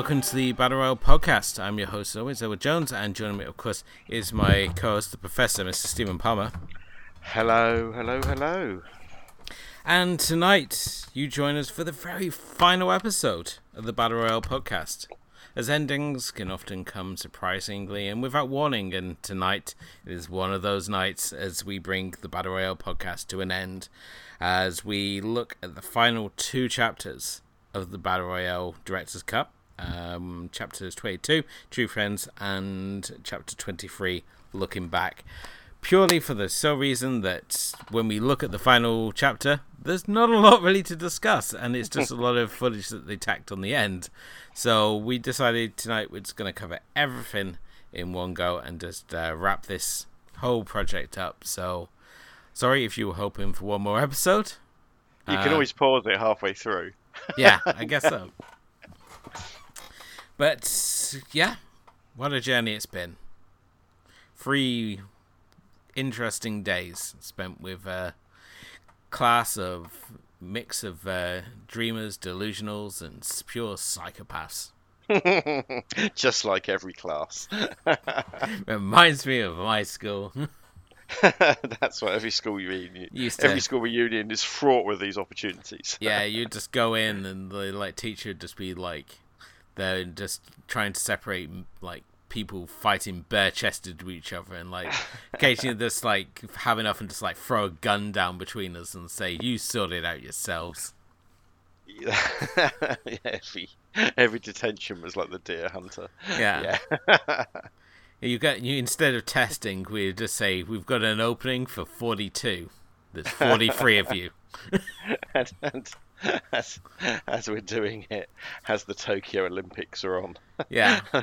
Welcome to the Battle Royale podcast. I'm your host, as always, Edward Jones, and joining me, of course, is my co-host, the Professor, Mr. Stephen Palmer. Hello, hello, hello. And tonight, you join us for the very final episode of the Battle Royale podcast. As endings can often come surprisingly and without warning, and tonight is one of those nights as we bring the Battle Royale podcast to an end, as we look at the final two chapters of the Battle Royale Director's Cut. Um, chapters 22, True Friends, and chapter 23, Looking Back. Purely for the sole reason that when we look at the final chapter, there's not a lot really to discuss, and it's just a lot of footage that they tacked on the end. So we decided tonight we're just going to cover everything in one go and just uh, wrap this whole project up. So sorry if you were hoping for one more episode. You can Uh, always pause it halfway through. yeah, I guess so. But yeah, what a journey it's been. Three interesting days spent with a class of mix of uh, dreamers, delusionals, and pure psychopaths. Just like every class. Reminds me of my school. That's what every school reunion. Used to- Every school reunion is fraught with these opportunities. yeah, you just go in and the like teacher would just be like, they're just trying to separate like people fighting bare chested to each other and like occasionally just like have enough and just like throw a gun down between us and say you sort it out yourselves. yeah, every every detention was like the deer hunter. Yeah. Yeah. You get you instead of testing, we just say we've got an opening for forty two. There's forty three of you. and, and as, as we're doing it, as the Tokyo Olympics are on. Yeah.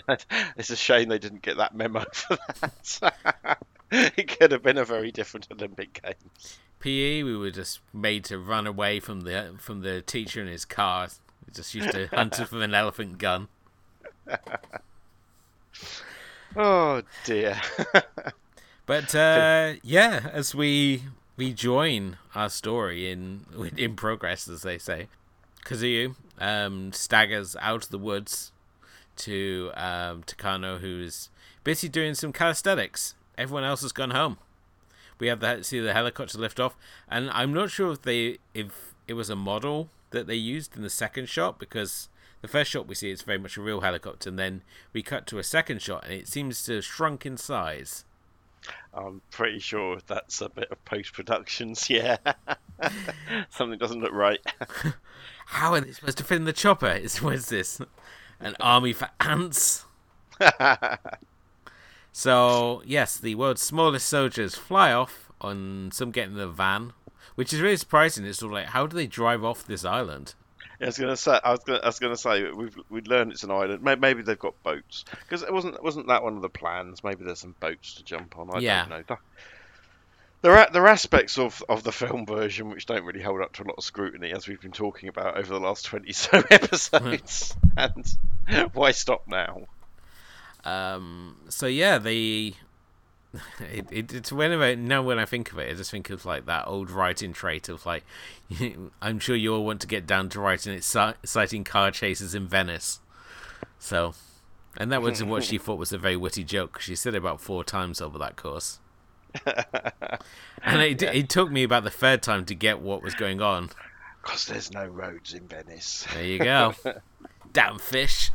it's a shame they didn't get that memo for that. it could have been a very different Olympic Games. PE, we were just made to run away from the from the teacher in his car. We just used to hunt him with an elephant gun. Oh dear. But uh, yeah, as we we join our story in in progress, as they say, Kazuyu um, staggers out of the woods to um, Takano, who's busy doing some calisthenics. Everyone else has gone home. We have the see the helicopter lift off, and I'm not sure if they if it was a model that they used in the second shot because the first shot we see it's very much a real helicopter, and then we cut to a second shot and it seems to have shrunk in size. I'm pretty sure that's a bit of post productions, yeah. Something doesn't look right. How are they supposed to fit in the chopper? Is what is this? An army for ants? So yes, the world's smallest soldiers fly off on some get in the van, which is really surprising. It's sort of like how do they drive off this island? I was gonna say, I was gonna, I was gonna say, we've we learned it's an island. Maybe, they've got boats because it wasn't wasn't that one of the plans. Maybe there's some boats to jump on. I Yeah. don't know. Th- There are there are aspects of, of the film version which don't really hold up to a lot of scrutiny, as we've been talking about over the last twenty so episodes. and why stop now? Um, so yeah, they. It, it, it's whenever now when I think of it, I just think of like that old writing trait of like, I'm sure you all want to get down to writing exciting car chases in Venice. So, and that was what she thought was a very witty joke. She said it about four times over that course, and it, it took me about the third time to get what was going on. Because there's no roads in Venice. There you go, damn fish.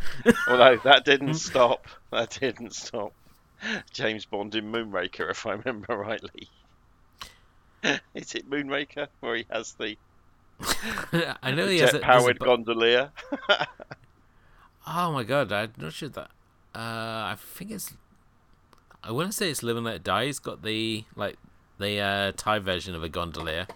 Although that didn't stop. That didn't stop. James Bond in Moonraker, if I remember rightly. Is it Moonraker where he has the I know he has a, jet-powered bu- gondolier? Oh my god, I'm not sure that. Uh, I think it's. I want to say it's Live and Let Die. He's got the like the uh, Thai version of a gondolier.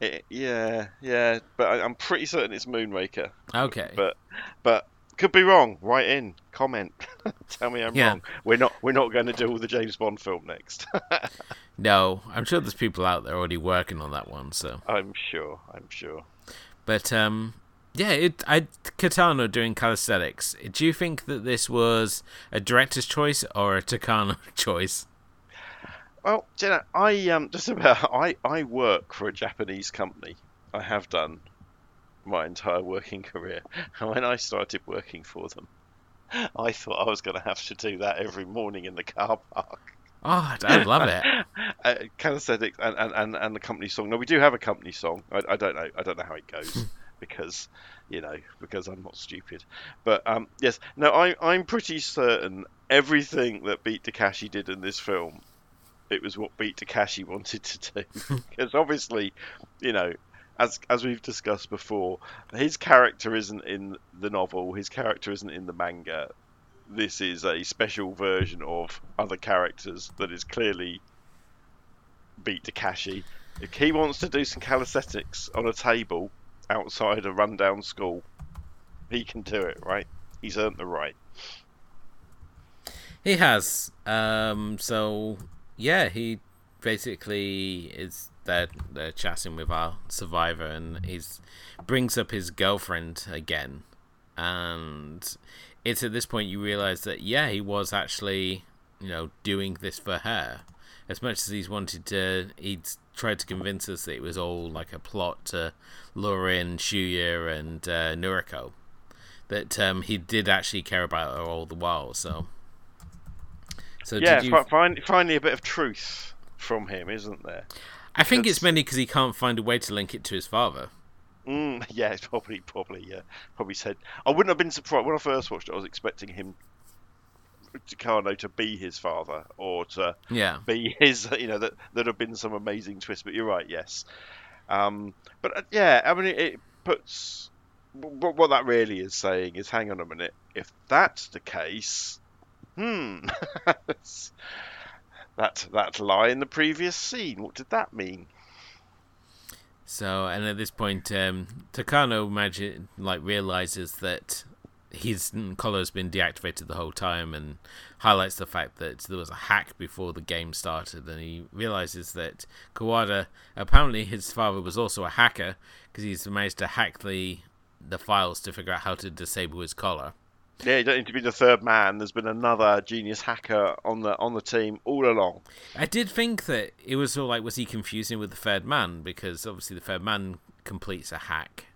It- yeah, yeah, but I, I'm pretty certain it's Moonraker. Okay. But but could be wrong. Write in, comment, tell me I'm Yeah. wrong. We're not we're not going to do the James Bond film next. no, I'm sure there's people out there already working on that one. So, I'm sure. I'm sure. but um, yeah, it. I Kitano doing calisthenics. Do you think that this was a director's choice or a Takano choice? Well, know, I um just about I I work for a Japanese company. I have done my entire working career. And when I started working for them, I thought I was going to have to do that every morning in the car park. Oh, I love it. uh, Calisthenics and, and, and, and the company song. No, we do have a company song. I, I don't know. I don't know how it goes because, you know, because I'm not stupid. But um, yes, no, I, I'm pretty certain everything that Beat Takeshi did in this film, it was what Beat Takeshi wanted to do. because obviously, you know, as as we've discussed before, his character isn't in the novel. His character isn't in the manga this is a special version of other characters that is clearly beat Takeshi. If he wants to do some calisthenics on a table outside a rundown school, he can do it, right? He's earned the right. He has. Um, so yeah, he basically is there, they're chatting with our survivor, and he's brings up his girlfriend again, and it's at this point you realize that yeah, he was actually you know doing this for her. As much as he's wanted to, he'd tried to convince us that it was all like a plot to lure in Shuya and uh, Noriko. That um, he did actually care about her all the while. So, so yeah, you... finally a bit of truth from him, isn't there? I think it's mainly because he can't find a way to link it to his father. Mm, yeah, it's probably probably yeah, probably said. I wouldn't have been surprised when I first watched it. I was expecting him, Takano, to be his father or to yeah. be his. You know that there'd have been some amazing twist. But you're right, yes. Um, but uh, yeah, I mean it, it puts. What, what that really is saying is, hang on a minute. If that's the case, hmm, that that lie in the previous scene. What did that mean? So, and at this point, um, Takano magic like realizes that his collar's been deactivated the whole time, and highlights the fact that there was a hack before the game started, and he realizes that Kawada apparently his father was also a hacker because he's managed to hack the the files to figure out how to disable his collar. Yeah, you don't need to be the third man. There's been another genius hacker on the on the team all along. I did think that it was all like, was he confusing with the third man? Because obviously the third man completes a hack,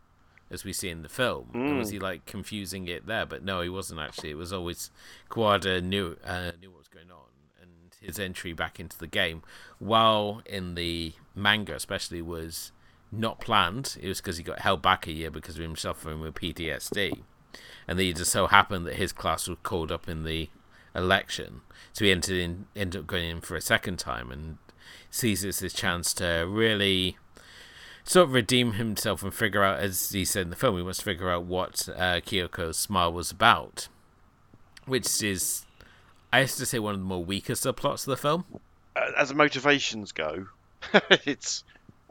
as we see in the film. Mm. And was he like confusing it there? But no, he wasn't actually. It was always Kawada knew uh, knew what was going on, and his entry back into the game, while in the manga especially was not planned. It was because he got held back a year because of him suffering with PTSD and then it just so happened that his class was called up in the election, so he entered in, ended up going in for a second time and sees this chance to really sort of redeem himself and figure out, as he said in the film, he wants to figure out what uh, Kyoko's smile was about, which is, I have to say, one of the more weaker subplots of the film. Uh, as motivations go, it's.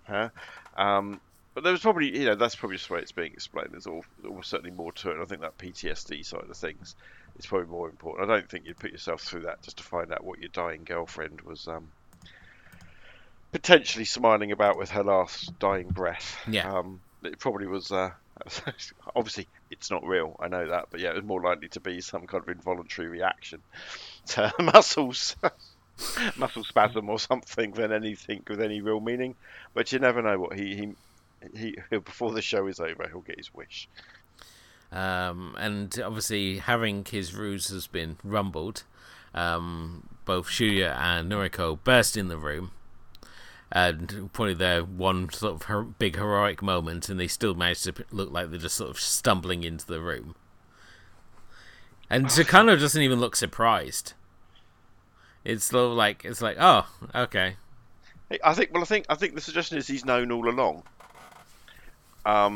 Huh? Um, but there was probably, you know, that's probably just the way it's being explained. There's all, there's certainly more to it. And I think that PTSD side of things is probably more important. I don't think you'd put yourself through that just to find out what your dying girlfriend was um, potentially smiling about with her last dying breath. Yeah. Um, it probably was. Uh, obviously, it's not real. I know that, but yeah, it was more likely to be some kind of involuntary reaction to muscles. muscle spasm or something than anything with any real meaning. But you never know what he, he he before the show is over, he'll get his wish. Um, and obviously, having his ruse has been rumbled, um, both Shuya and Noriko burst in the room. And probably their one sort of her- big heroic moment, and they still manage to look like they're just sort of stumbling into the room. And Takano doesn't even look surprised. It's sort of like it's like, oh, okay. I think. Well, I think. I think the suggestion is he's known all along because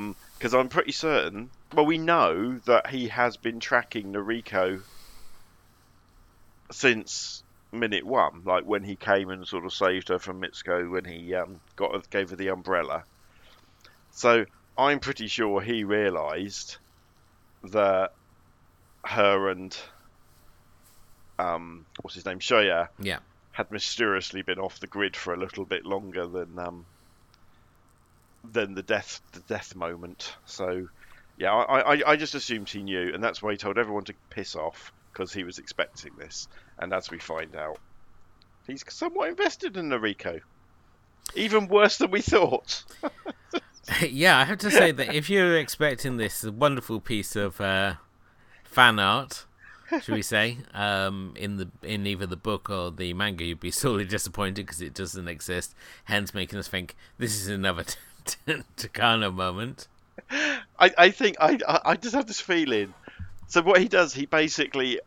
um, I'm pretty certain. Well, we know that he has been tracking Noriko since minute one, like when he came and sort of saved her from Mitsuko when he um, got gave her the umbrella. So I'm pretty sure he realised that her and um, what's his name, Shuya, yeah, had mysteriously been off the grid for a little bit longer than um, than the death the death moment. So yeah, I, I, I just assumed he knew, and that's why he told everyone to piss off because he was expecting this. And as we find out, he's somewhat invested in Noriko. Even worse than we thought. yeah, I have to say that if you're expecting this wonderful piece of uh, fan art, should we say, um, in the in either the book or the manga, you'd be sorely disappointed because it doesn't exist. Hence, making us think this is another Takano moment. I, I think I I just have this feeling. So what he does, he basically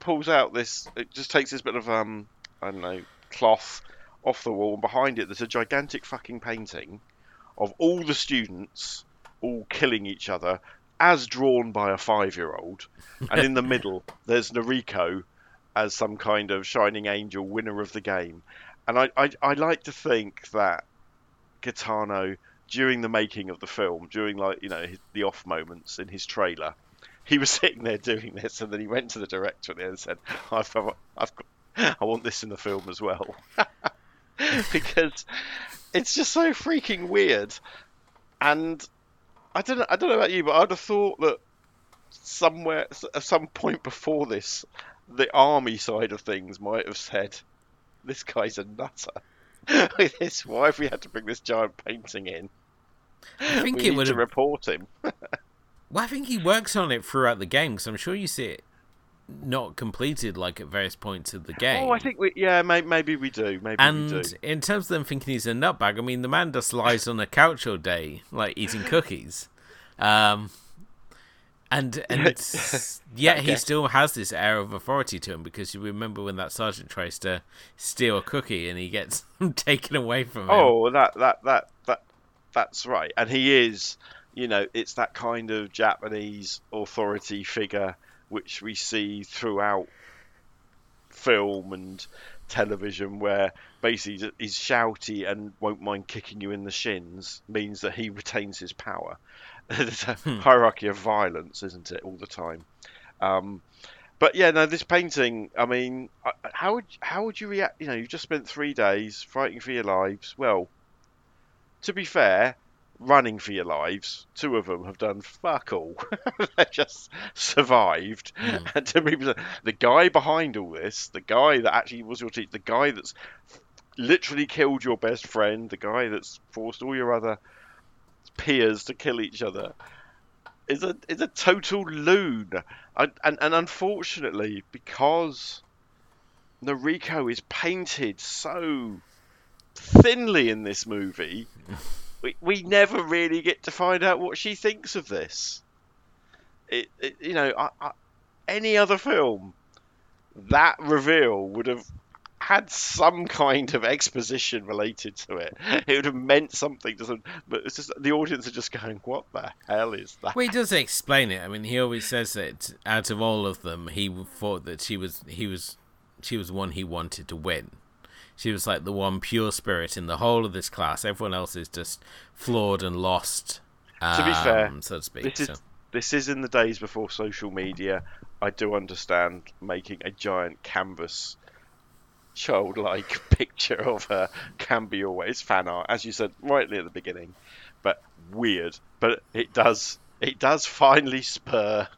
pulls out this. It just takes this bit of um I don't know cloth off the wall, and behind it there's a gigantic fucking painting of all the students all killing each other as drawn by a five-year-old, and in the middle there's Noriko as some kind of shining angel winner of the game. And I, I, I like to think that Kitano during the making of the film, during like you know his, the off moments in his trailer, he was sitting there doing this, and then he went to the director and said, "I've, I've got, I want this in the film as well," because it's just so freaking weird. And I don't I don't know about you, but I'd have thought that somewhere, at some point before this, the army side of things might have said, "This guy's a nutter." this, why have we had to bring this giant painting in? I think we it would to report him. Well, I think he works on it throughout the game because I'm sure you see it not completed like at various points of the game. Oh, I think we, yeah, may, maybe we do, maybe we And do. in terms of them thinking he's a nutbag, I mean, the man just lies on a couch all day, like eating cookies. Um, and and yet he Okay. still has this air of authority to him because you remember when that sergeant tries to steal a cookie and he gets taken away from him. Oh, that that that that that's right. And he is, you know, it's that kind of Japanese authority figure which we see throughout film and television where basically he's shouty and won't mind kicking you in the shins means that he retains his power. There's a hierarchy of violence, isn't it, all the time? Um, but yeah, no, this painting. I mean, how would how would you react? You know, you've just spent three days fighting for your lives. Well, to be fair, running for your lives, two of them have done fuck all. they just survived. Mm. And to me, the guy behind all this, the guy that actually was your teacher, the guy that's literally killed your best friend, the guy that's forced all your other peers to kill each other, is a is a total loon. And and, and unfortunately, because Noriko is painted so thinly in this movie, we, we never really get to find out what she thinks of this. It, it you know, I, I, any other film, that reveal would have had some kind of exposition related to it. It would have meant something to them, but it's just the audience are just going, "What the hell is that?" Well, he does explain it. I mean, he always says that out of all of them, he thought that she was he was she was one he wanted to win. She was like the one pure spirit in the whole of this class. Everyone else is just flawed and lost. To be fair, um, so to speak. This is this is in the days before social media. I do understand making a giant canvas childlike picture of her can be always fan art, as you said rightly at the beginning, but weird. But it does it does finally spur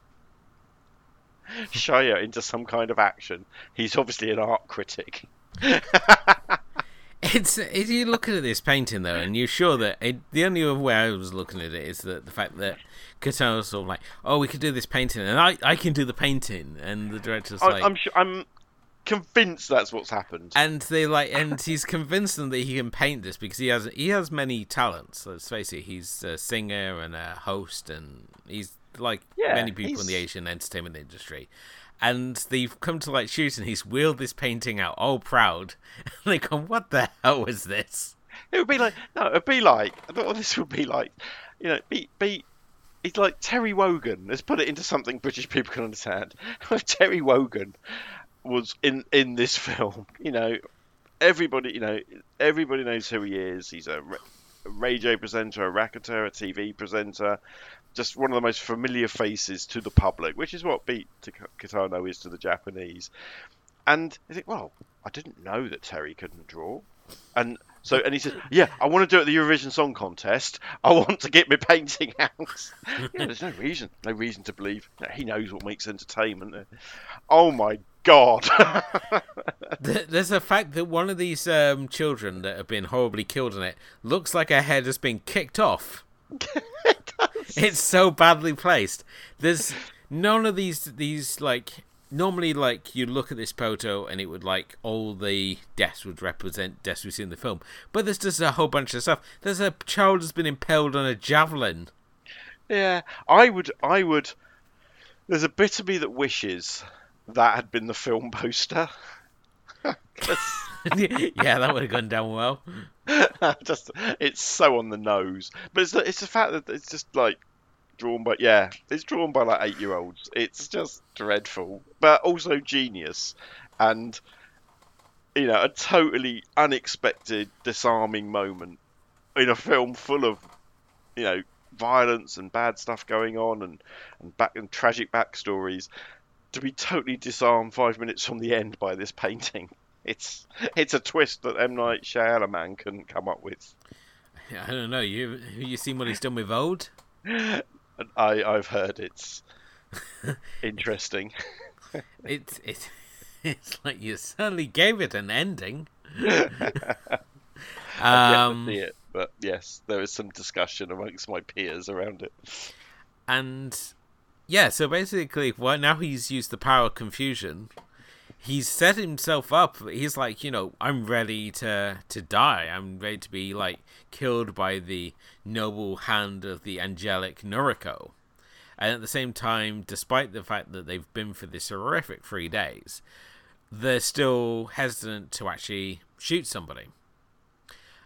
Shuya into some kind of action. He's obviously an art critic. It's if you look at this painting though, and you're sure that it, the only way I was looking at it is that the fact that Kitano was sort of like, oh, we could do this painting, and I I can do the painting, and the director's I, like, I'm sure I'm convinced that's what's happened. and they like, and he's convinced them that he can paint this because he has he has many talents. Let's face it, he's a singer and a host, and he's like Yeah, many people in the Asian entertainment industry. And they've come to like shoot, and he's wheeled this painting out, all proud. And they go, "What the hell was this?" It would be like no, it'd be like I thought this would be like, you know, be be. It's like Terry Wogan. Let's put it into something British people can understand. Terry Wogan was in in this film, you know, everybody, you know, everybody knows who he is. He's a, ra- a radio presenter, a racketeer, a TV presenter, just one of the most familiar faces to the public, which is what Beat to Kitano is to the Japanese. And you think, well, I didn't know that Terry couldn't draw, and So, and he says, "Yeah, I want to do it at the Eurovision Song Contest. I want to get my painting out." yeah, there's no reason, no reason to believe that he knows what makes entertainment. Oh my god! There's a fact that one of these um, children that have been horribly killed in it looks like a head has been kicked off. it does. It's so badly placed. There's none of these these like normally like you look at this photo and it would like all the deaths would represent deaths we see in the film. But there's just a whole bunch of stuff. There's a child has been impaled on a javelin. Yeah, I would, I would. There's a bit of me that wishes that had been the film poster yeah, that would have gone down well. just it's so on the nose. But it's it's the fact that it's just like drawn by yeah, it's drawn by like eight year olds. It's just dreadful, but also genius, and you know a totally unexpected, disarming moment in a film full of you know violence and bad stuff going on and and back and tragic backstories. To be totally disarmed five minutes from the end by this painting. It's it's a twist that M Night Shyamalan couldn't come up with. I don't know. You you seen what he's done with Old? And I I've heard it's interesting. It's it's it's like you certainly gave it an ending. Um, see it, but yes, there is some discussion amongst my peers around it. and yeah, so basically, well, now he's used the power of confusion. He's set himself up. He's like, you know, I'm ready to to die. I'm ready to be like killed by the noble hand of the angelic Noriko. And at the same time, despite the fact that they've been for this horrific three days, they're still hesitant to actually shoot somebody.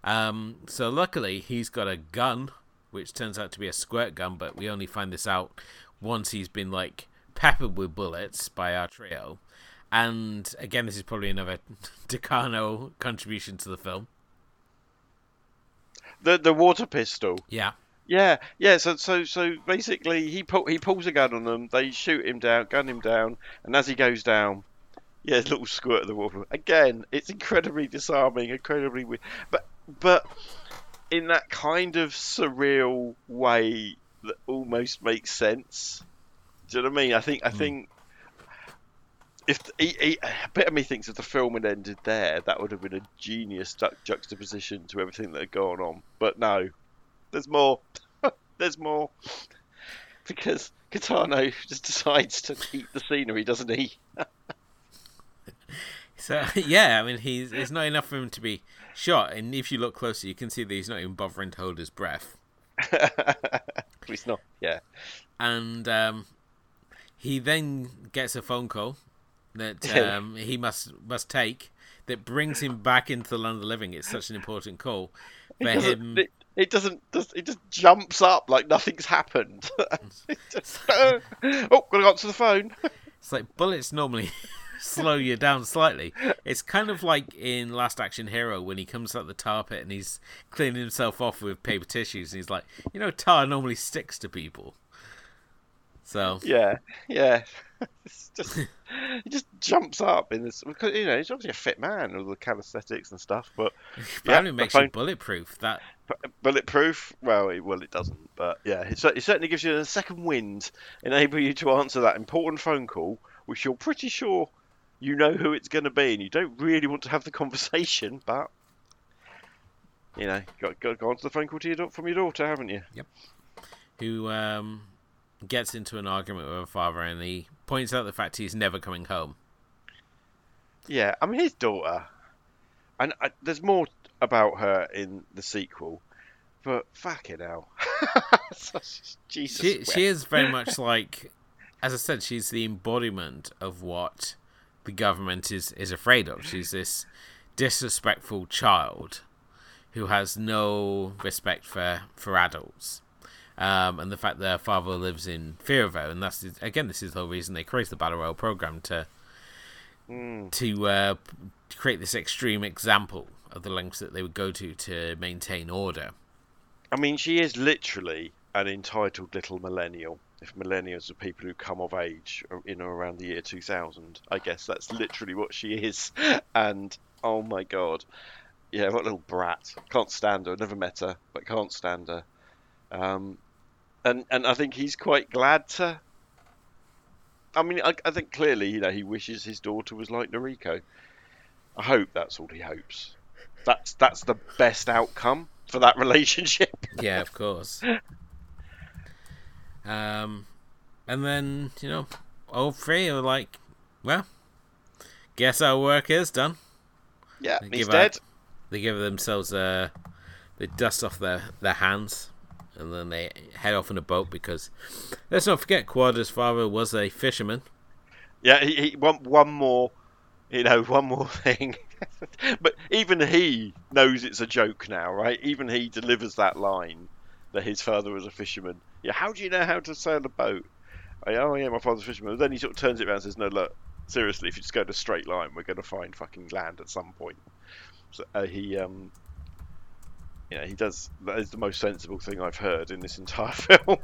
Um, so luckily, he's got a gun, which turns out to be a squirt gun, but we only find this out once he's been like peppered with bullets by our trio. And again, this is probably another Kitano contribution to the film. The the water pistol. Yeah, Yeah, yeah. So so so basically, he pull, he pulls a gun on them. They shoot him down, gun him down, and as he goes down, yeah, a little squirt of the water. Again, it's incredibly disarming, incredibly weird, but but in that kind of surreal way that almost makes sense. Do you know what I mean? I think I hmm. think if he, he, a bit of me thinks if the film had ended there, that would have been a genius ju- juxtaposition to everything that had gone on. But no, there's more. there's more because Kitano just decides to keep the scenery, doesn't he? So yeah, I mean, he's it's not enough for him to be shot, and if you look closer, you can see that he's not even bothering to hold his breath. He's not. Yeah. And um, he then gets a phone call that um, he must must take that brings him back into the land of the living. It's such an important call for him. It, it doesn't. Does, it just jumps up like nothing's happened. Just, oh, gotta go answer the phone. It's like bullets normally slow you down slightly. It's kind of like in Last Action Hero when he comes out the tar pit and he's cleaning himself off with paper tissues, and he's like, you know, tar normally sticks to people. So Yeah, yeah. It's just he just jumps up in this because you know he's obviously a fit man with the calisthenics and stuff, but apparently the makes phone- you bulletproof. That bulletproof. Well, it, well, it doesn't, but yeah, it, it certainly gives you a second wind, enable you to answer that important phone call, which you're pretty sure you know who it's going to be, and you don't really want to have the conversation, but you know, got got to go answer the phone call to your from your daughter, haven't you? Yep. Who um, gets into an argument with her father, and he points out the fact he's never coming home. Yeah, I mean his daughter, and I, there's more about her in the sequel, but fucking hell, Jesus, She she is very much like, as I said, she's the embodiment of what the government is is afraid of. She's this disrespectful child who has no respect for for adults. Um, and the fact that her father lives in fear of her, and that's again, this is the whole reason they created the battle royal program to Mm. to uh, p- create this extreme example of the lengths that they would go to to maintain order. I mean, she is literally an entitled little millennial. If millennials are people who come of age in or around the year 2000, I guess that's literally what she is. And oh my god, Yeah, what a little brat. Can't stand her. Never met her, but can't stand her. Um, and and I think he's quite glad to. I mean, I, I think clearly, you know, he wishes his daughter was like Noriko. I hope that's all he hopes. That's that's the best outcome for that relationship. yeah, of course. Um, and then you know, all three are like, well, guess our work is done. Yeah, They he's dead. out- They give themselves a, they dust off their their hands, and then they head off in a boat because let's not forget, Kawada's father was a fisherman. Yeah, he, he one one more, you know, one more thing. but even he knows it's a joke now, right? Even he delivers that line that his father was a fisherman. Yeah, how do you know how to sail a boat? I, oh yeah, my father's a fisherman. But then he sort of turns it around and says, "No, look, seriously, if you just go in a straight line, we're going to find fucking land at some point." So uh, he, um, yeah, he does. That is the most sensible thing I've heard in this entire film.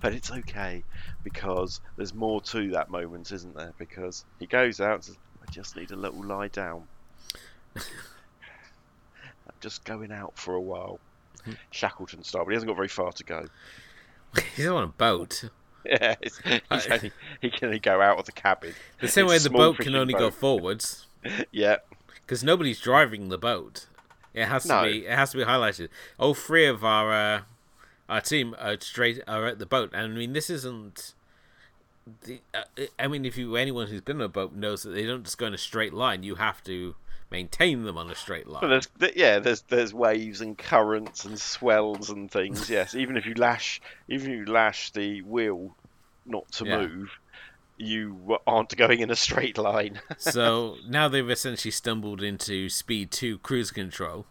but it's okay because there's more to that moment, isn't there? Because he goes out and says, I just need a little lie down. I'm just going out for a while. Shackleton style, but he hasn't got very far to go. He's on a boat. Yeah, he's I- only, he can only go out of the cabin. The same It's way the boat can only go forwards Yeah, because nobody's driving the boat. It has to be. It has to be highlighted. All three of our uh, our team are straight are at the boat, and I mean this isn't. The, uh, I mean, if you anyone who's been on a boat knows that they don't just go in a straight line. You have to maintain them on a straight line. but there's yeah, there's there's waves and currents and swells and things. Yes, even if you lash, even if you lash the wheel not to Yeah. move, you aren't going in a straight line. so now they've essentially stumbled into speed two cruise control.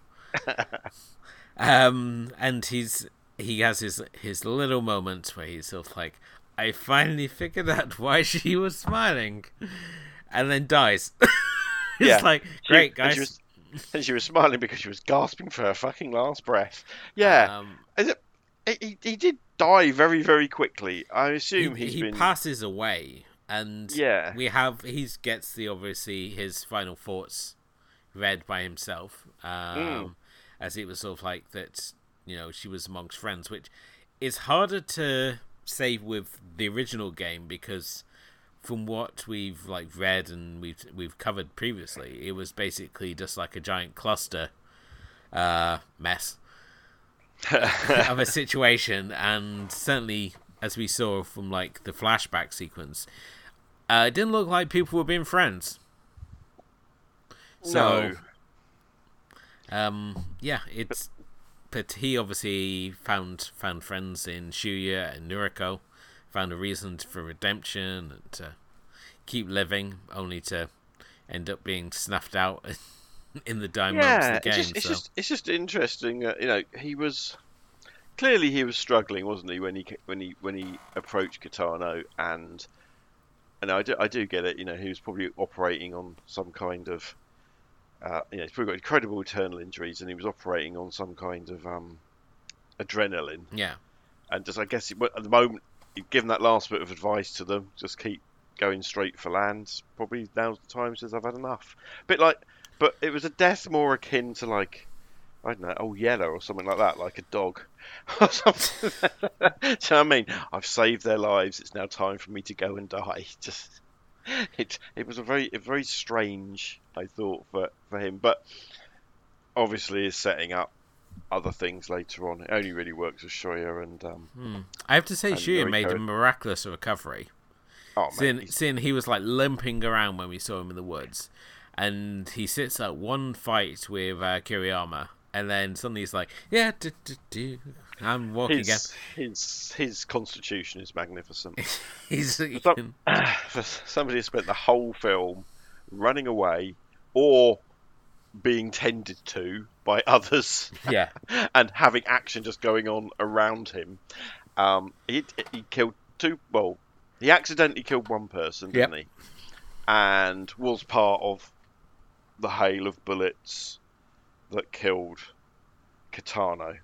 um, and he's he has his his little moment where he's sort of like, I finally figured out why she was smiling, and then dies. it's Yeah. like She- great and guys. She was, and she was smiling because she was gasping for her fucking last breath. Yeah, Um, Is it, he, he did die very, very quickly. I he, assume he's he been. passes away, and Yeah. we have he gets the obviously his final thoughts read by himself, um, Mm. as it was sort of like that. You know, she was amongst friends, which is harder to say with the original game because from what we've like read and we've we've covered previously, it was basically just like a giant cluster uh, mess of a situation, and certainly as we saw from like the flashback sequence, uh, it didn't look like people were being friends. So, no. um, yeah, it's. But he obviously found found friends in Shuya and Noriko, found a reason for redemption and to keep living, only to end up being snuffed out in the moments Yeah, of the it's game. just, it's just it's just interesting. You know, he was clearly he was struggling, wasn't he, when he when he when he approached Kitano, and and I do I do get it. You know, he was probably operating on some kind of uh, you know, he's probably got incredible internal injuries, and he was operating on some kind of um, adrenaline. yeah, and just I guess it- at the moment, given that last bit of advice to them, just keep going straight for land. Probably now's the time since I've had enough. bit like, but it was a death more akin to like. I don't know, oh yellow or something like that, like a dog, or something. Do you know what I mean? I've saved their lives. It's now time for me to go and die. Just it. It was a very, a very strange. I thought for for him, but obviously is setting up other things later on. It only really works with Shuya and um, Hmm. I have to say, And Shuya made a miraculous recovery. oh Seeing, man, seeing he was like limping around when we saw him in the woods, and he sits at one fight with uh, Kiriyama, and then suddenly he's like, "Yeah, do, do, do. I'm walking again." his, his his constitution is magnificent. He's he So- can- For somebody who spent the whole film running away or being tended to by others yeah, and having action just going on around him, um, he he killed two. Well, he accidentally killed one person, didn't he? And was part of the hail of bullets that killed Kitano.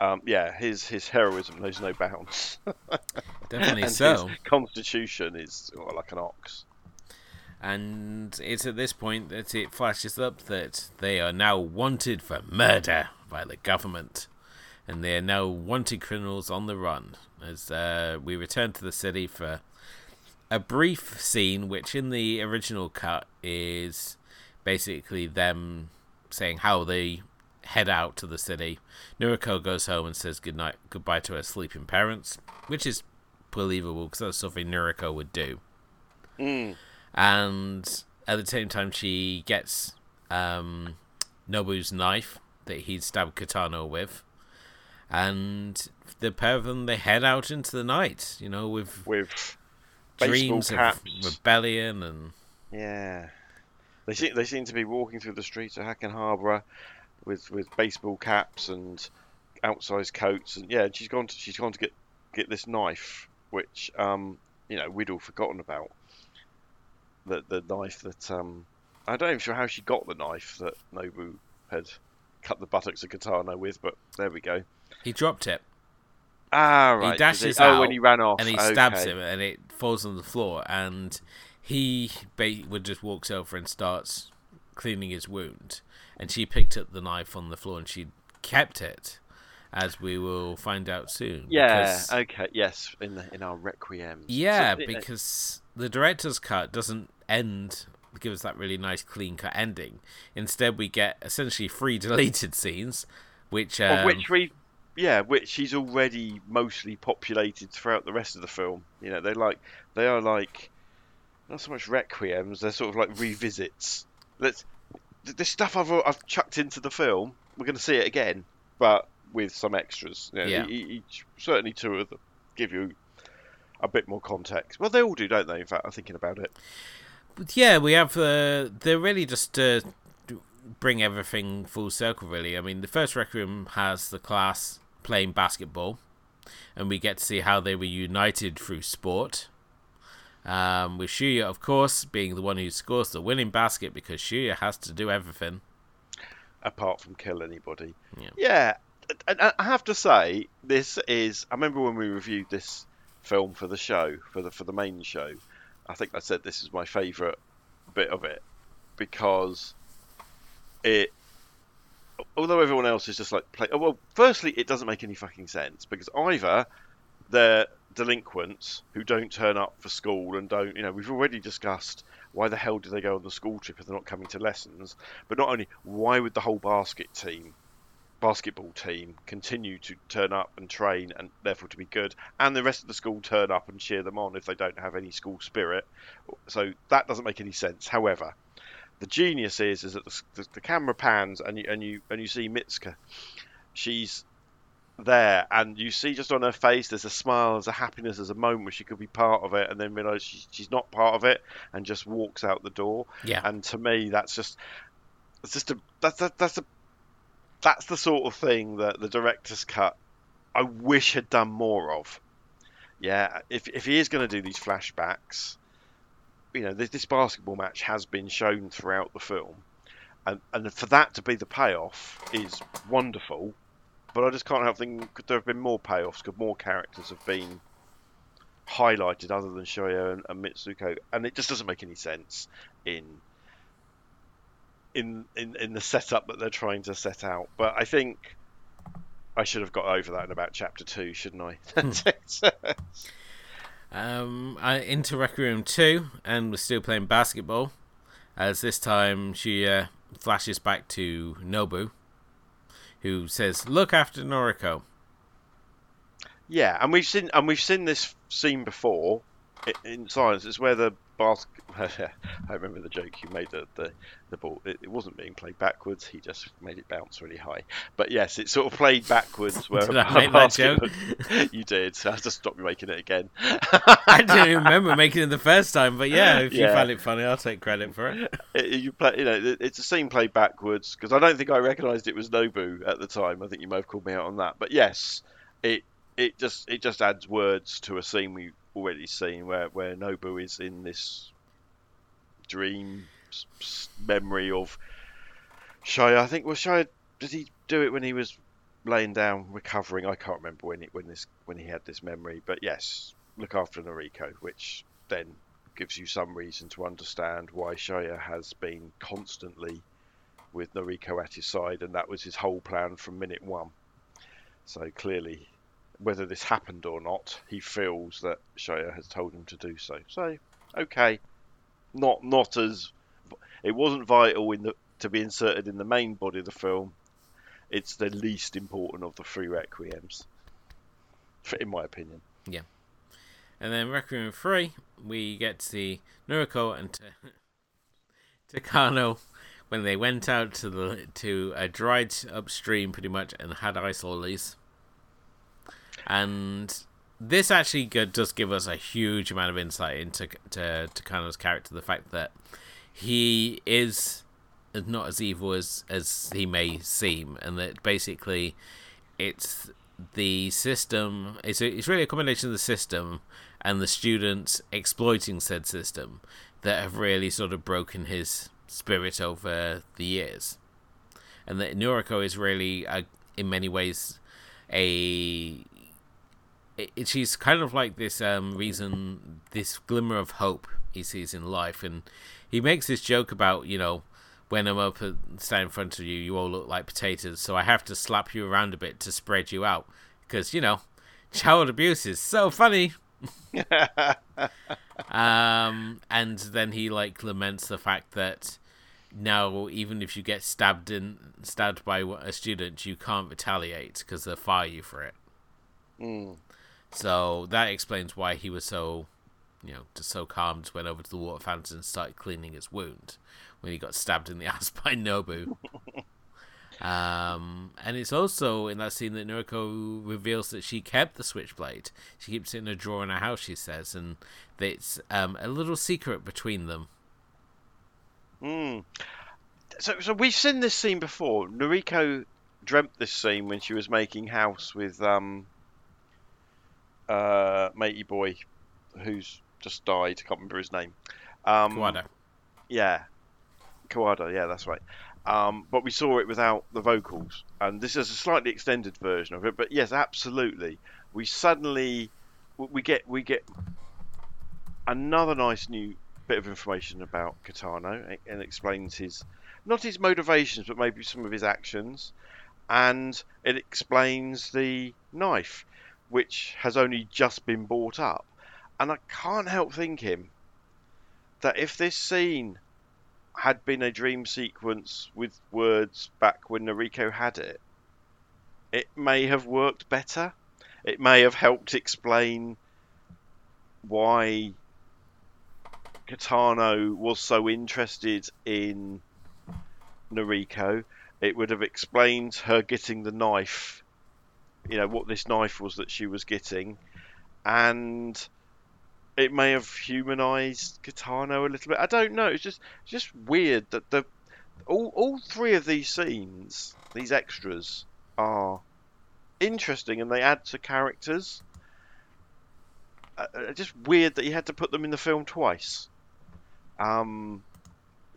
Um, yeah, his his heroism knows no bounds. definitely so. His constitution is well, like an ox. And it's at this point that it flashes up that they are now wanted for murder by the government. And they are now wanted criminals on the run. As uh, we return to the city for a brief scene, which in the original cut is basically them saying how they head out to the city. Noriko goes home and says goodnight, goodbye to her sleeping parents, which is believable because that's something Noriko would do. Mm. And at the same time, she gets um, Nobu's knife that he'd stabbed Kitano with. And the pair of them, they head out into the night, you know, with, with dreams caps. of rebellion and. Yeah. They seem, they seem to be walking through the streets of Hacken Harbour with, with baseball caps and outsized coats, and yeah, she's gone to she's gone to get get this knife, which um, you know we'd all forgotten about. The the knife that um, I don't even sure how she got the knife that Nobu had cut the buttocks of Kitano with, but there we go. He dropped it. Ah, right. He dashes oh, out when he ran off, and he stabs him, and it falls on the floor. And he ba- would just walks over and starts cleaning his wound. And she picked up the knife on the floor and she kept it, as we will find out soon. Yeah. because- Okay. Yes. In the in our requiem. yeah, So, uh, because the director's cut doesn't end give us that really nice clean cut ending. Instead, we get essentially three deleted scenes, which um, of which we yeah which he's already mostly populated throughout the rest of the film you know they like they are like not so much requiems they're sort of like revisits let's th- this stuff I've, I've chucked into the film we're going to see it again but with some extras you know, Yeah. each certainly two of them give you a bit more context well they all do don't they in fact i'm thinking about it But yeah, we have. Uh, they're really just to bring everything full circle. Really, I mean, the first Requiem has the class playing basketball, and we get to see how they were united through sport. Um, with Shuya, of course, being the one who scores the winning basket because Shuya has to do everything. apart from kill anybody. Yeah. Yeah, and I have to say, this is. I remember when we reviewed this film for the show, for the for the main show. I think I said this is my favourite bit of it because it. Although everyone else is just like play. oh, Well, firstly, it doesn't make any fucking sense because either they're delinquents who don't turn up for school and don't. You know, we've already discussed why the hell do they go on the school trip if they're not coming to lessons. But not only why would the whole basket team, basketball team, continue to turn up and train and therefore to be good, and the rest of the school turn up and cheer them on if they don't have any school spirit. So that doesn't make any sense. However, the genius is is that the, the, the camera pans and you and you and you see Mitsuko. She's there and you see just on her face there's a smile there's a happiness there's a moment where she could be part of it and then realize she's, she's not part of it and just walks out the door. Yeah, and to me that's just it's just a that's that, that's a that's the sort of thing that the director's cut I wish had done more of. Yeah if if he is going to do these flashbacks you know this, this basketball match has been shown throughout the film. And and for that to be the payoff is wonderful but I just can't help thinking could there have been more payoffs could more characters have been highlighted other than Shuya and, and Mitsuko and it just doesn't make any sense in in, in in the setup that they're trying to set out. But I think I should have got over that in about chapter two, shouldn't I? It. um, I, into Requiem 2, and we're still playing basketball, as this time she uh, flashes back to Nobu, who says, "Look after Noriko." yeah, and we've seen and we've seen this scene before in Silence. It's where the basket. I remember the joke you made that the the ball it, it wasn't being played backwards. He just made it bounce really high. But yes, it sort of played backwards. Where Did I make that joke? you did. So I have to stop you making it again. I didn't even remember making it the first time, but yeah, if you Yeah. find it funny, I'll take credit for it. it, you play, you know, it- it's a scene played backwards because I don't think I recognised it was Nobu at the time. I think you may have called me out on that. But yes, it it just it just adds words to a scene we've already seen where where Nobu is in this dream memory of Shuya. I think was Shuya. Did he do it when he was laying down recovering? I can't remember when it when this when he had this memory. But yes, look after Noriko, which then gives you some reason to understand why Shuya has been constantly with Noriko at his side, and that was his whole plan from minute one. So clearly, whether this happened or not, he feels that Shuya has told him to do so. So, okay, not not as it wasn't vital in the to be inserted in the main body of the film. It's the least important of the three requiems, in my opinion. Yeah. And then Requiem 3, we get to see Noriko and Kitano when they went out to the to a dried upstream pretty much and had ice lollies. And this actually does give us a huge amount of insight into to Kitano's character. The fact that he is not as evil as as he may seem, and that basically it's the system. It's a, it's really a combination of the system and the students exploiting said system that have really sort of broken his spirit over the years, and that Noriko is really in many ways a it, she's kind of like this um, reason, this glimmer of hope he sees in life, and he makes this joke about you know when I'm up and stand in front of you, you all look like potatoes, so I have to slap you around a bit to spread you out, because you know, child abuse is so funny. um, and then he like laments the fact that now even if you get stabbed in stabbed by a student, you can't retaliate because they'll fire you for it. Mm. So that explains why he was so, you know, just so calm. Just went over to the water fountain and started cleaning his wound when he got stabbed in the ass by Nobu. um, and it's also in that scene that Noriko reveals that she kept the switchblade. She keeps it in a drawer in her house, she says, and it's um, a little secret between them. Hmm. So, so we've seen this scene before. Noriko dreamt this scene when she was making house with um, uh, matey boy, who's just died. Can't remember his name. Um, Kawada. Yeah, Kawada. Yeah, that's right. Um, but we saw it without the vocals, and this is a slightly extended version of it. But yes, absolutely, we suddenly we get we get another nice new bit of information about Kitano and explains his not his motivations, but maybe some of his actions, and it explains the knife which has only just been bought up. And I can't help thinking that if this scene had been a dream sequence with words back when Noriko had it, it may have worked better. It may have helped explain why Kitano was so interested in Noriko. It would have explained her getting the knife you know what this knife was that she was getting, and it may have humanized Kitano a little bit. I don't know. It's just just weird that the all all three of these scenes, these extras, are interesting and they add to characters. Uh, uh just weird that you had to put them in the film twice. Um,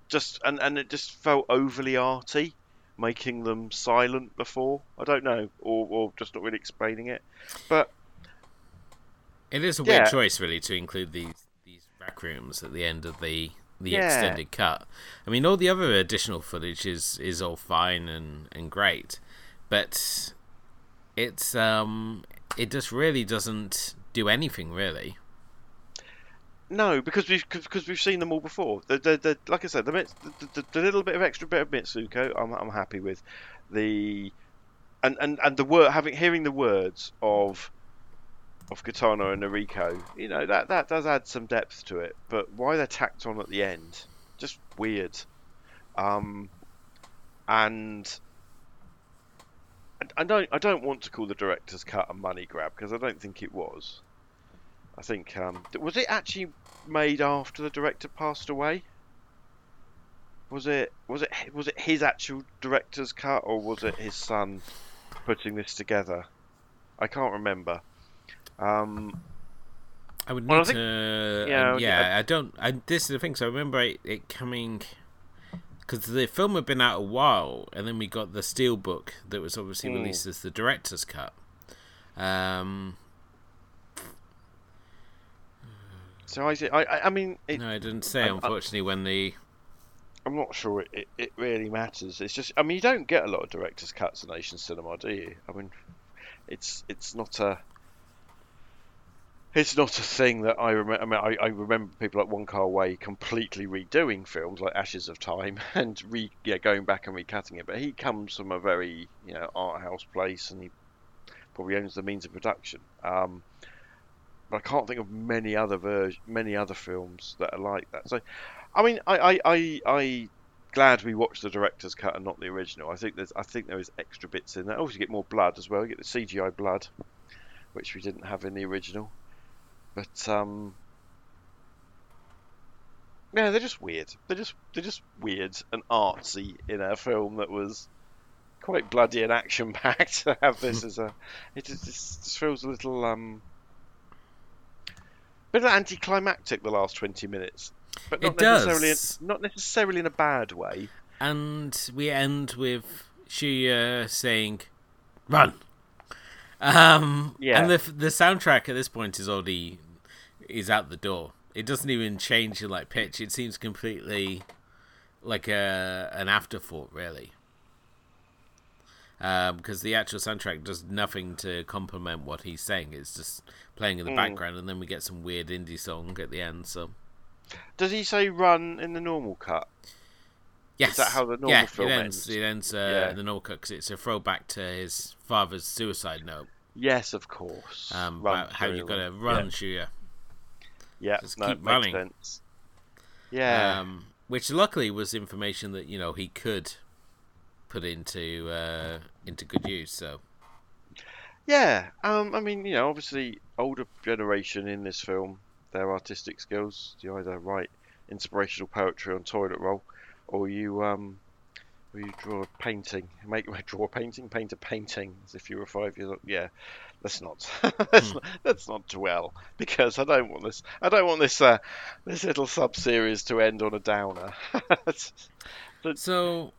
just and and it just felt overly arty making them silent before. I don't know, or, or just not really explaining it. But it is a weird choice, really, to include these these requiems at the end of the the yeah. extended cut. I mean, all the other additional footage is is all fine and and great, but it's um it just really doesn't do anything really. No, because we've because we've seen them all before. The, the, the like I said, the, the, the, little bit of extra bit of Mitsuko, I'm I'm happy with. The and and and the word having hearing the words of of Kitano and Noriko, you know that that does add some depth to it. But why they're tacked on at the end, just weird. Um, and I don't I don't want to call the director's cut a money grab because I don't think it was. I think um, was it actually made after the director passed away? Was it was it was it his actual director's cut or was it his son putting this together? I can't remember. Um, I would need well, I think, to. Yeah, um, yeah. I, I, don't. I, this is the thing. So I remember it, it coming because the film had been out a while, and then we got the steelbook that was obviously mm. released as the director's cut. Um, So I, I, I mean, it, No, I didn't say. I- I- unfortunately, when the I'm not sure it, it, it really matters. It's just, I mean, you don't get a lot of director's cuts in Asian cinema, do you? I mean, it's it's not a it's not a thing that I remember. I mean, I, I remember people like Wong Kar Wai completely redoing films like Ashes of Time and re yeah going back and recutting it. But he comes from a very you know art house place, and he probably owns the means of production. Um, but I can't think of many other ver- many other films that are like that. So, I mean, I I, I, I glad we watched the director's cut and not the original. I think there's I think there is extra bits in there. Also, you get more blood as well. You get the CGI blood, which we didn't have in the original. But um, yeah, they're just weird. They're just they're just weird and artsy in a film that was quite bloody and action packed. to have this as a it just, just just feels a little um bit of anticlimactic the last twenty minutes. But not It does. necessarily in, not necessarily in a bad way. and we end with Shuya saying, "Run." Um, Yeah. and the the soundtrack at this point is already is out the door. It doesn't even change in like pitch. It seems completely like a an afterthought, really. Because the actual soundtrack does nothing to complement what he's saying. It's just playing in the Mm. background, and then we get some weird indie song at the end. So Does he say run in the normal cut? Yes. that how the normal yeah, film it ends? ends? It ends uh, Yeah. in the normal cut because it's a throwback to his father's suicide note Yes, of course. um, Run about how through you got to run, Shuya. Yeah, Just no, keep running. sense. Yeah. Um, which luckily was information that you know he could put into uh, into good use. So Yeah, um, I mean, you know, obviously, older generation in this film, their artistic skills, you either write inspirational poetry on toilet roll, or you, um, or you draw a painting, make draw a painting, paint a painting, as if you were five years old. Yeah, let's not, let's, not let's not dwell, because I don't want this, I don't want this, uh, this little sub-series to end on a downer. so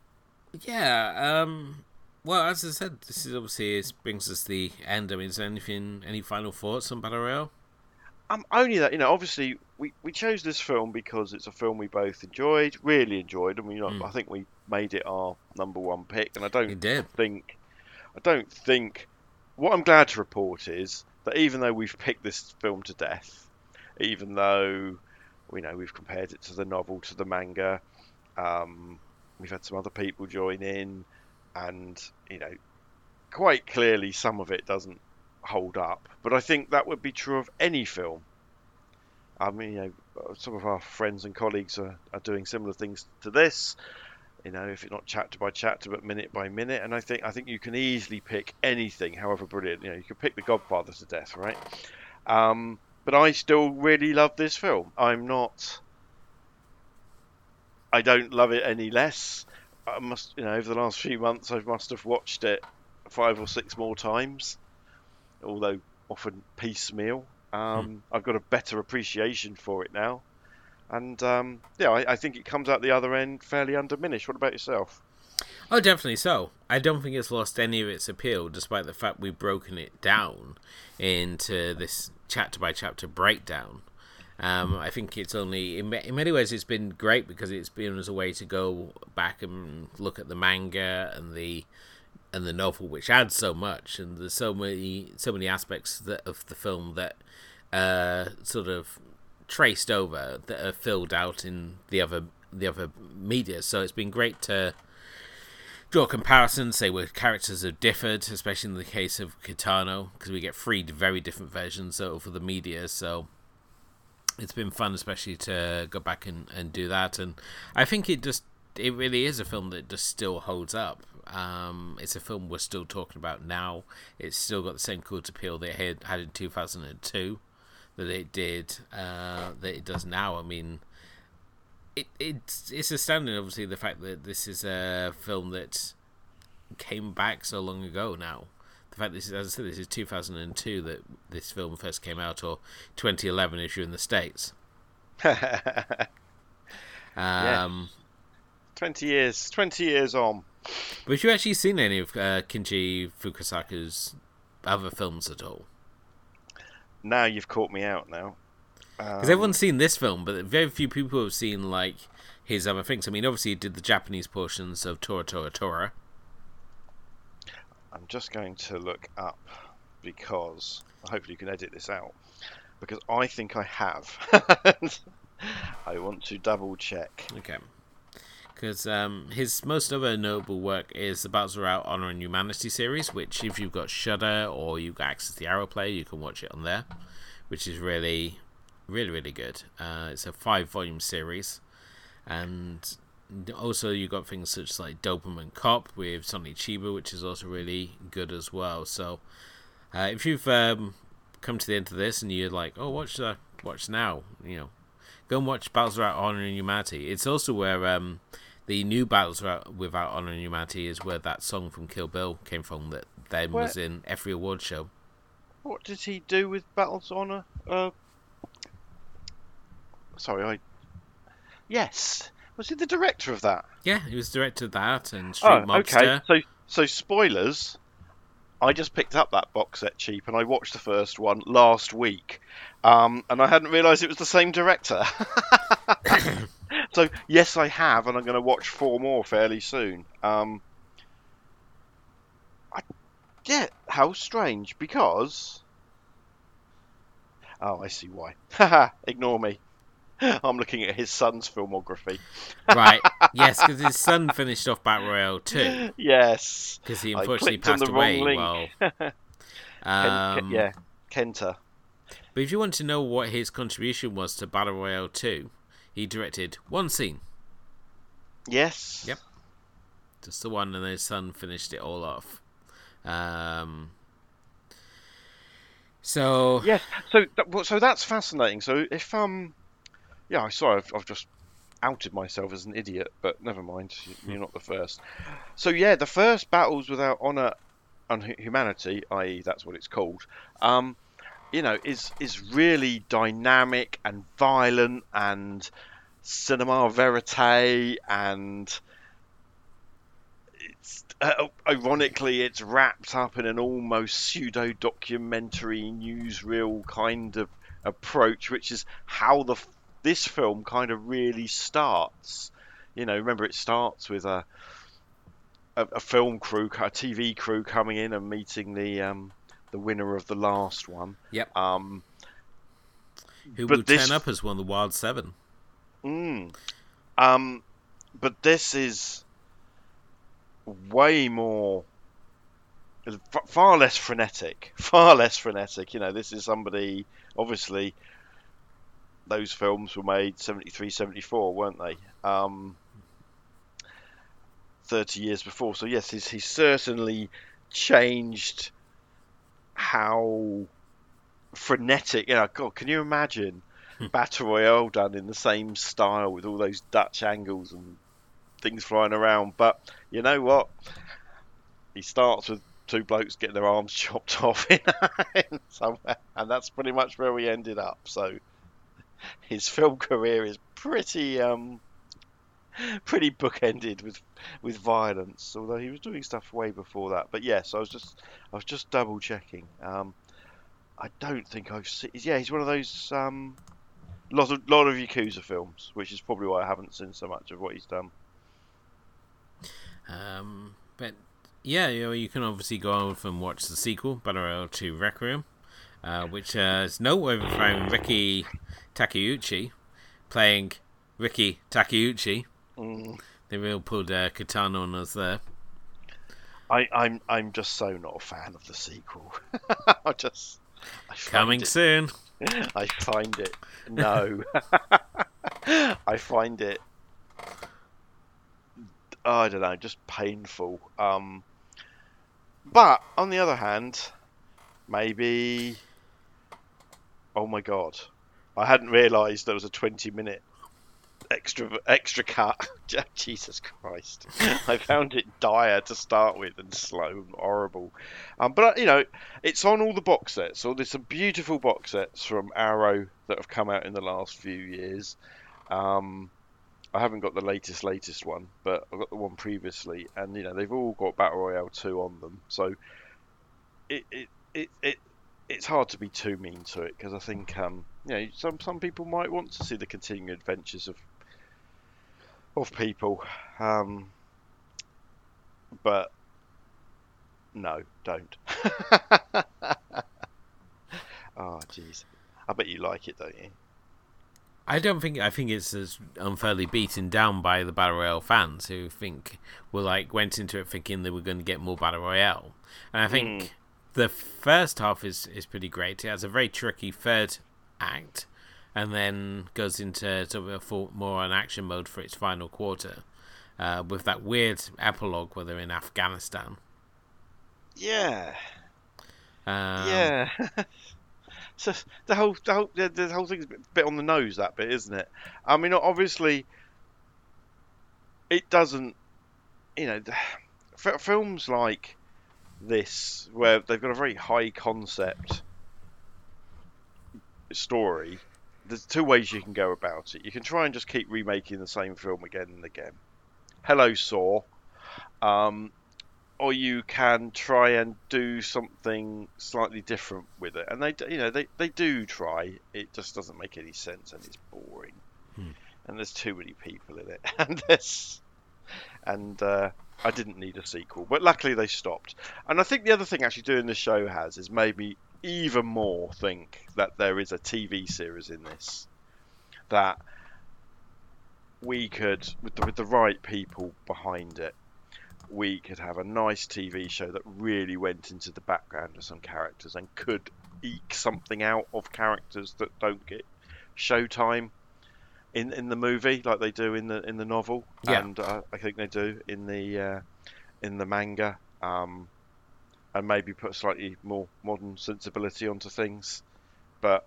yeah. Um, well, as I said, this is obviously it brings us the end. I mean, is there anything any final thoughts on Battle Royale? Um, only that, you know, obviously we, we chose this film because it's a film we both enjoyed, really enjoyed, and we, you know, Mm. I think we made it our number one pick. And I don't think, I don't think, what I'm glad to report is that even though we've picked this film to death, even though, you know, we've compared it to the novel, to the manga, um, we've had some other people join in, and you know, quite clearly some of it doesn't hold up. But I think that would be true of any film. I mean, you know, some of our friends and colleagues are, are doing similar things to this. You know, if it's not chapter by chapter, but minute by minute. And I think I think you can easily pick anything, however brilliant. You know, you could pick The Godfather to death, right? Um, but I still really love this film. I'm not. I don't love it any less. I must, you know, over the last few months, I must have watched it five or six more times, although often piecemeal. Um, I've got a better appreciation for it now, and um, yeah, I, I think it comes out the other end fairly undiminished. What about yourself? Oh, definitely so. I don't think it's lost any of its appeal, despite the fact we've broken it down into this chapter by chapter breakdown. Um, I think it's only in, in many ways it's been great because it's been as a way to go back and look at the manga and the and the novel, which adds so much, and there's so many so many aspects that, of the film that uh, sort of traced over that are filled out in the other the other media. So it's been great to draw comparisons, say where characters have differed, especially in the case of Kitano, because we get three very different versions over the media. So it's been fun, especially to go back and, and do that. And I think it just it really is a film that just still holds up. Um, it's a film we're still talking about now. It's still got the same cult appeal that it had, in 2002 that it did uh, that it does now. I mean, it it's it's astounding, obviously, the fact that this is a film that came back so long ago now. Fact this is, as I said, this is 2002 that this film first came out, or 2011 if you're in the states. Um, Twenty years, twenty years on. But have you actually seen any of uh, Kinji Fukasaku's other films at all? Now you've caught me out. Now, Because everyone's seen this film, but very few people have seen like his other things. I mean, obviously, he did the Japanese portions of Tora Tora Tora. I'm just going to look up because hopefully you can edit this out because I think I have. I want to double check. Okay. Because um, his most other notable work is the Battles Royale Honor and Humanity series, which if you've got Shudder or you've got access to the Arrow Play, you can watch it on there, which is really, really, really good. Uh, it's a five volume series, and also you got things such as like Doberman Cop with Sonny Chiba, which is also really good as well. So uh, if you've um, come to the end of this and you're like, oh, watch the watch now, you know, go and watch Battles Without Honor and Humanity. It's also where um, the new Battles Without Honor and Humanity is where that song from Kill Bill came from that then where, was in every award show. What did he do with Battles Honor? Uh, sorry, I. Yes, was he the director of that? Yeah, he was director of that and Street oh, Mobster. Okay, so so spoilers. I just picked up that box set cheap and I watched the first one last week, um, and I hadn't realised it was the same director. so yes, I have, and I'm going to watch four more fairly soon. Um, I, yeah, how strange because. Oh, I see why. Ignore me. I'm looking at his son's filmography. right. Yes, because his son finished off Battle Royale too. Yes. Because he unfortunately passed away. Well, um, yeah, Kenta. But if you want to know what his contribution was to Battle Royale 2, he directed one scene. Yes. Yep. Just the one, and his son finished it all off. Um, so yeah, so so that's fascinating. So if um yeah, sorry, I've, I've just outed myself as an idiot, but never mind. You're not the first. So yeah, the first battles without honor and humanity, i.e., that's what it's called. Um, you know, is is really dynamic and violent and cinema verite and it's uh, ironically it's wrapped up in an almost pseudo documentary newsreel kind of approach, which is how the this film kind of really starts. You know, remember it starts with a a, a film crew, a TV crew coming in and meeting the um, the winner of the last one. Yep. Um, Who will this... turn up as one of the Wild Seven? Mm. Um, but this is way more, far less frenetic, far less frenetic. You know, this is somebody obviously those films were made 73, 74, weren't they? Um, 30 years before. So, yes, he's, he's certainly changed how frenetic. You know, God, can you imagine hmm. Battle Royale done in the same style with all those Dutch angles and things flying around? But you know what? He starts with two blokes getting their arms chopped off in, in somewhere, and that's pretty much where we ended up. So his film career is pretty um, pretty bookended with with violence. Although he was doing stuff way before that. But yes, I was just I was just double checking. Um, I don't think I've seen. Yeah, he's one of those um, lot of lot of Yakuza films, which is probably why I haven't seen so much of what he's done. Um, but yeah, you know, you can obviously go on and watch the sequel, Battle 2 Requiem, uh, which uh, is no overthrowing Riki Takeuchi playing Riki Takeuchi. Mm. They really pulled uh, Katana on us there. I, am I'm, I'm just so not a fan of the sequel. I just I coming it, soon. I find it no. I find it. I don't know, just painful. Um, but on the other hand, maybe. Oh my god, I hadn't realised there was a 20 minute extra extra cut. Jesus Christ, I found it dire to start with and slow and horrible. Um, but you know, it's on all the box sets. So there's some beautiful box sets from Arrow that have come out in the last few years. Um, I haven't got the latest latest one, but I've got the one previously, and you know they've all got Battle Royale 2 on them. So it it it, it it's hard to be too mean to it because I think um, you know some some people might want to see the continuing adventures of of people, um, but no, don't. oh, jeez. I bet you like it, don't you? I don't think I think it's as unfairly beaten down by the battle royale fans who think were like went into it thinking they were going to get more battle royale, and I think mm. The first half is is pretty great. It has a very tricky third act, and then goes into sort of a full, more an action mode for its final quarter, uh, with that weird epilogue where they're in Afghanistan. Yeah. Um, yeah. so the whole the whole the, the whole thing's a bit, bit on the nose that bit, isn't it? I mean, obviously, it doesn't. You know, films like this where they've got a very high concept story. There's two ways you can go about it. You can try and just keep remaking the same film again and again. Hello, Saw. Um, or you can try and do something slightly different with it. And they, you know, they, they do try. It just doesn't make any sense and it's boring. Hmm. And there's too many people in it. And this, and uh, I didn't need a sequel, but luckily they stopped. And I think the other thing actually doing the show has is maybe even more think that there is a TV series in this that we could, with the, with the right people behind it, we could have a nice TV show that really went into the background of some characters and could eke something out of characters that don't get showtime in in the movie like they do in the in the novel, yeah. and uh, I think they do in the uh, in the manga, um, and maybe put slightly more modern sensibility onto things. But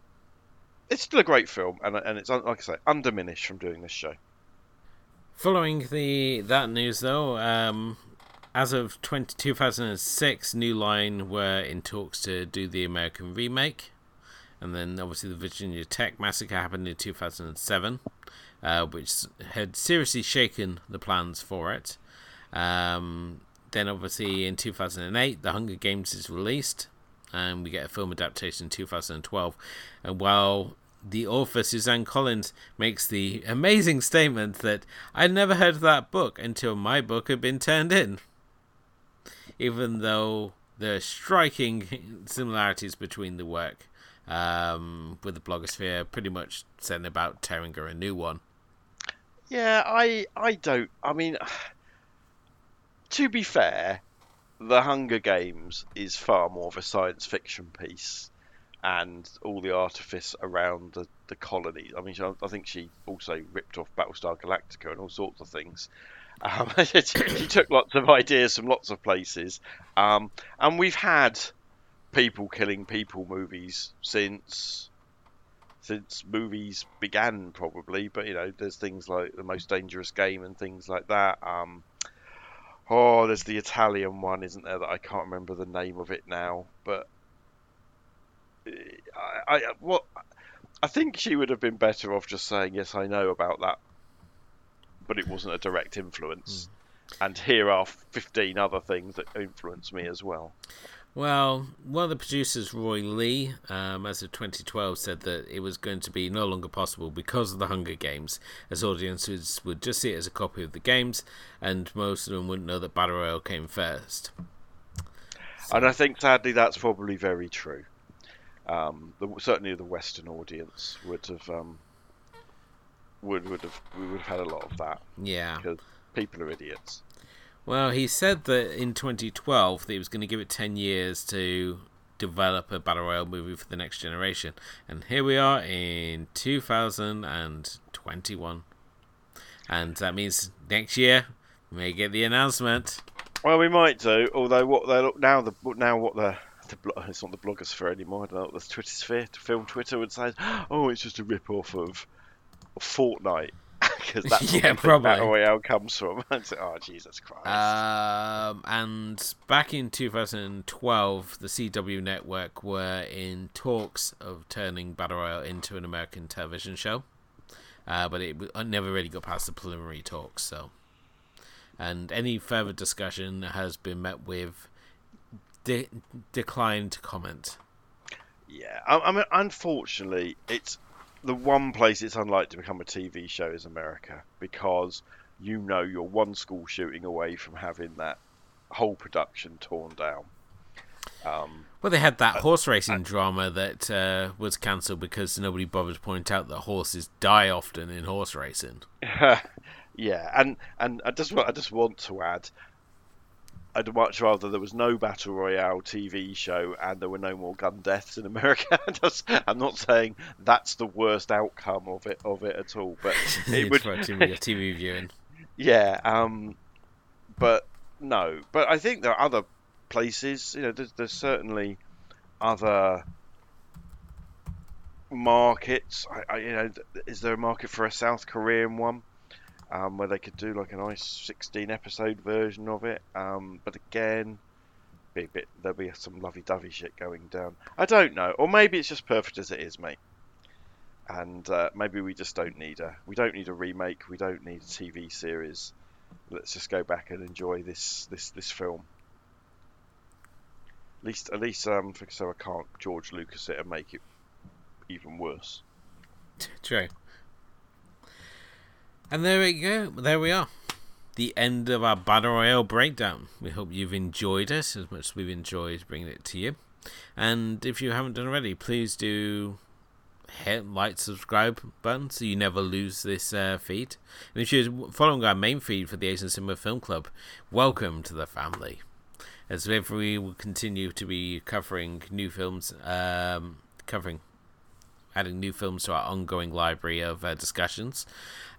it's still a great film, and and it's like I say, undiminished from doing this show. Following the that news, though, um, as of 20, 2006, New Line were in talks to do the American remake. And then obviously the Virginia Tech massacre happened in 2007, uh, which had seriously shaken the plans for it. Um, then obviously in 2008, The Hunger Games is released, and we get a film adaptation in 2012. And while the author Suzanne Collins makes the amazing statement that I'd never heard of that book until my book had been turned in even though there are striking similarities between the work. Um, with the blogosphere pretty much saying about tearing her a new one. Yeah, I I don't. I mean, to be fair, the Hunger Games is far more of a science fiction piece, and all the artifice around the, the colony. I mean, I think she also ripped off Battlestar Galactica and all sorts of things. Um, she, took lots of ideas from lots of places, um, and we've had people killing people movies since since movies began, probably. But you know, there's things like the most dangerous game and things like that. Um, oh, there's the Italian one, isn't there? That I can't remember the name of it now, but I, I what I think she would have been better off just saying yes, I know about that but it wasn't a direct influence. Mm. And here are 15 other things that influenced me as well. Well, one of the producers, Roy Lee, um, as of 2012, said that it was going to be no longer possible because of the Hunger Games, as audiences would just see it as a copy of the games, and most of them wouldn't know that Battle Royale came first. So. And I think, sadly, that's probably very true. Um, the, certainly, the Western audience would have um, would would have we would have had a lot of that. Yeah, because people are idiots. Well, he said that in 2012 that he was going to give it 10 years to develop a battle royale movie for the next generation, and here we are in 2021, and that means next year we may get the announcement. Well, we might do. Although what they now the now what the the, it's not the blogosphere anymore. I don't know the Twitter sphere, film Twitter would say. Oh, it's just a rip off of Fortnite because that's yeah, probably Battle Royale comes from. oh Jesus Christ! Um, and back in 2012, the CW network were in talks of turning Battle Royale into an American television show, uh, but it never really got past the preliminary talks. So, and any further discussion has been met with de- declined comment. Yeah, I, I mean, unfortunately, it's the one place it's unlikely to become a TV show is America because you know you're one school shooting away from having that whole production torn down. Um, well, they had that horse racing drama that uh, was cancelled because nobody bothered to point out that horses die often in horse racing. yeah, and and I just I just want to add, I'd much rather there was no battle royale TV show and there were no more gun deaths in America. I'm not saying that's the worst outcome of it of it at all, but it would be TV viewing. Yeah, um, but no, but I think there are other places. You know, there's, there's certainly other markets. I, I, you know, is there a market for a South Korean one um, where they could do like a nice 16 episode version of it? Um, but again, be a bit there'll be some lovey-dovey shit going down. I don't know, or maybe it's just perfect as it is, mate. And uh, maybe we just don't need a we don't need a remake. We don't need a TV series. Let's just go back and enjoy this this this film. At least, at least, um, so I can't George Lucas it and make it even worse. True. And there we go. There we are. The end of our Battle Royale breakdown. We hope you've enjoyed it as much as we've enjoyed bringing it to you. And if you haven't done already, please do hit like subscribe button so you never lose this uh, feed. And if you're following our main feed for the Asian Cinema Film Club, welcome to the family as we will continue to be covering new films, um, covering adding new films to our ongoing library of uh, discussions,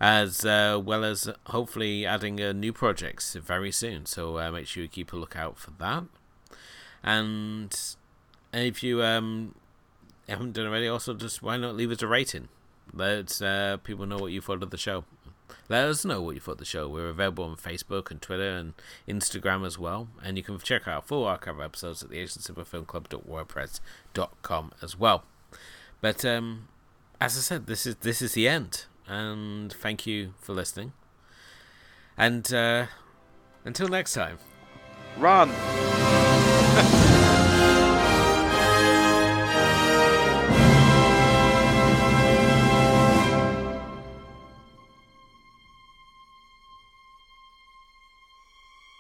as uh, well as hopefully adding uh, new projects very soon. So uh, make sure you keep a lookout for that. And if you um, haven't done already, also just why not leave us a rating? Let uh, people know what you thought of the show. Let us know what you thought of the show. We're available on Facebook and Twitter and Instagram as well. And you can check out full archive episodes at the AsianCinemaFilmClub.wordpress.com as well. But um, as I said, this is this is the end. And thank you for listening. And uh, until next time. Run!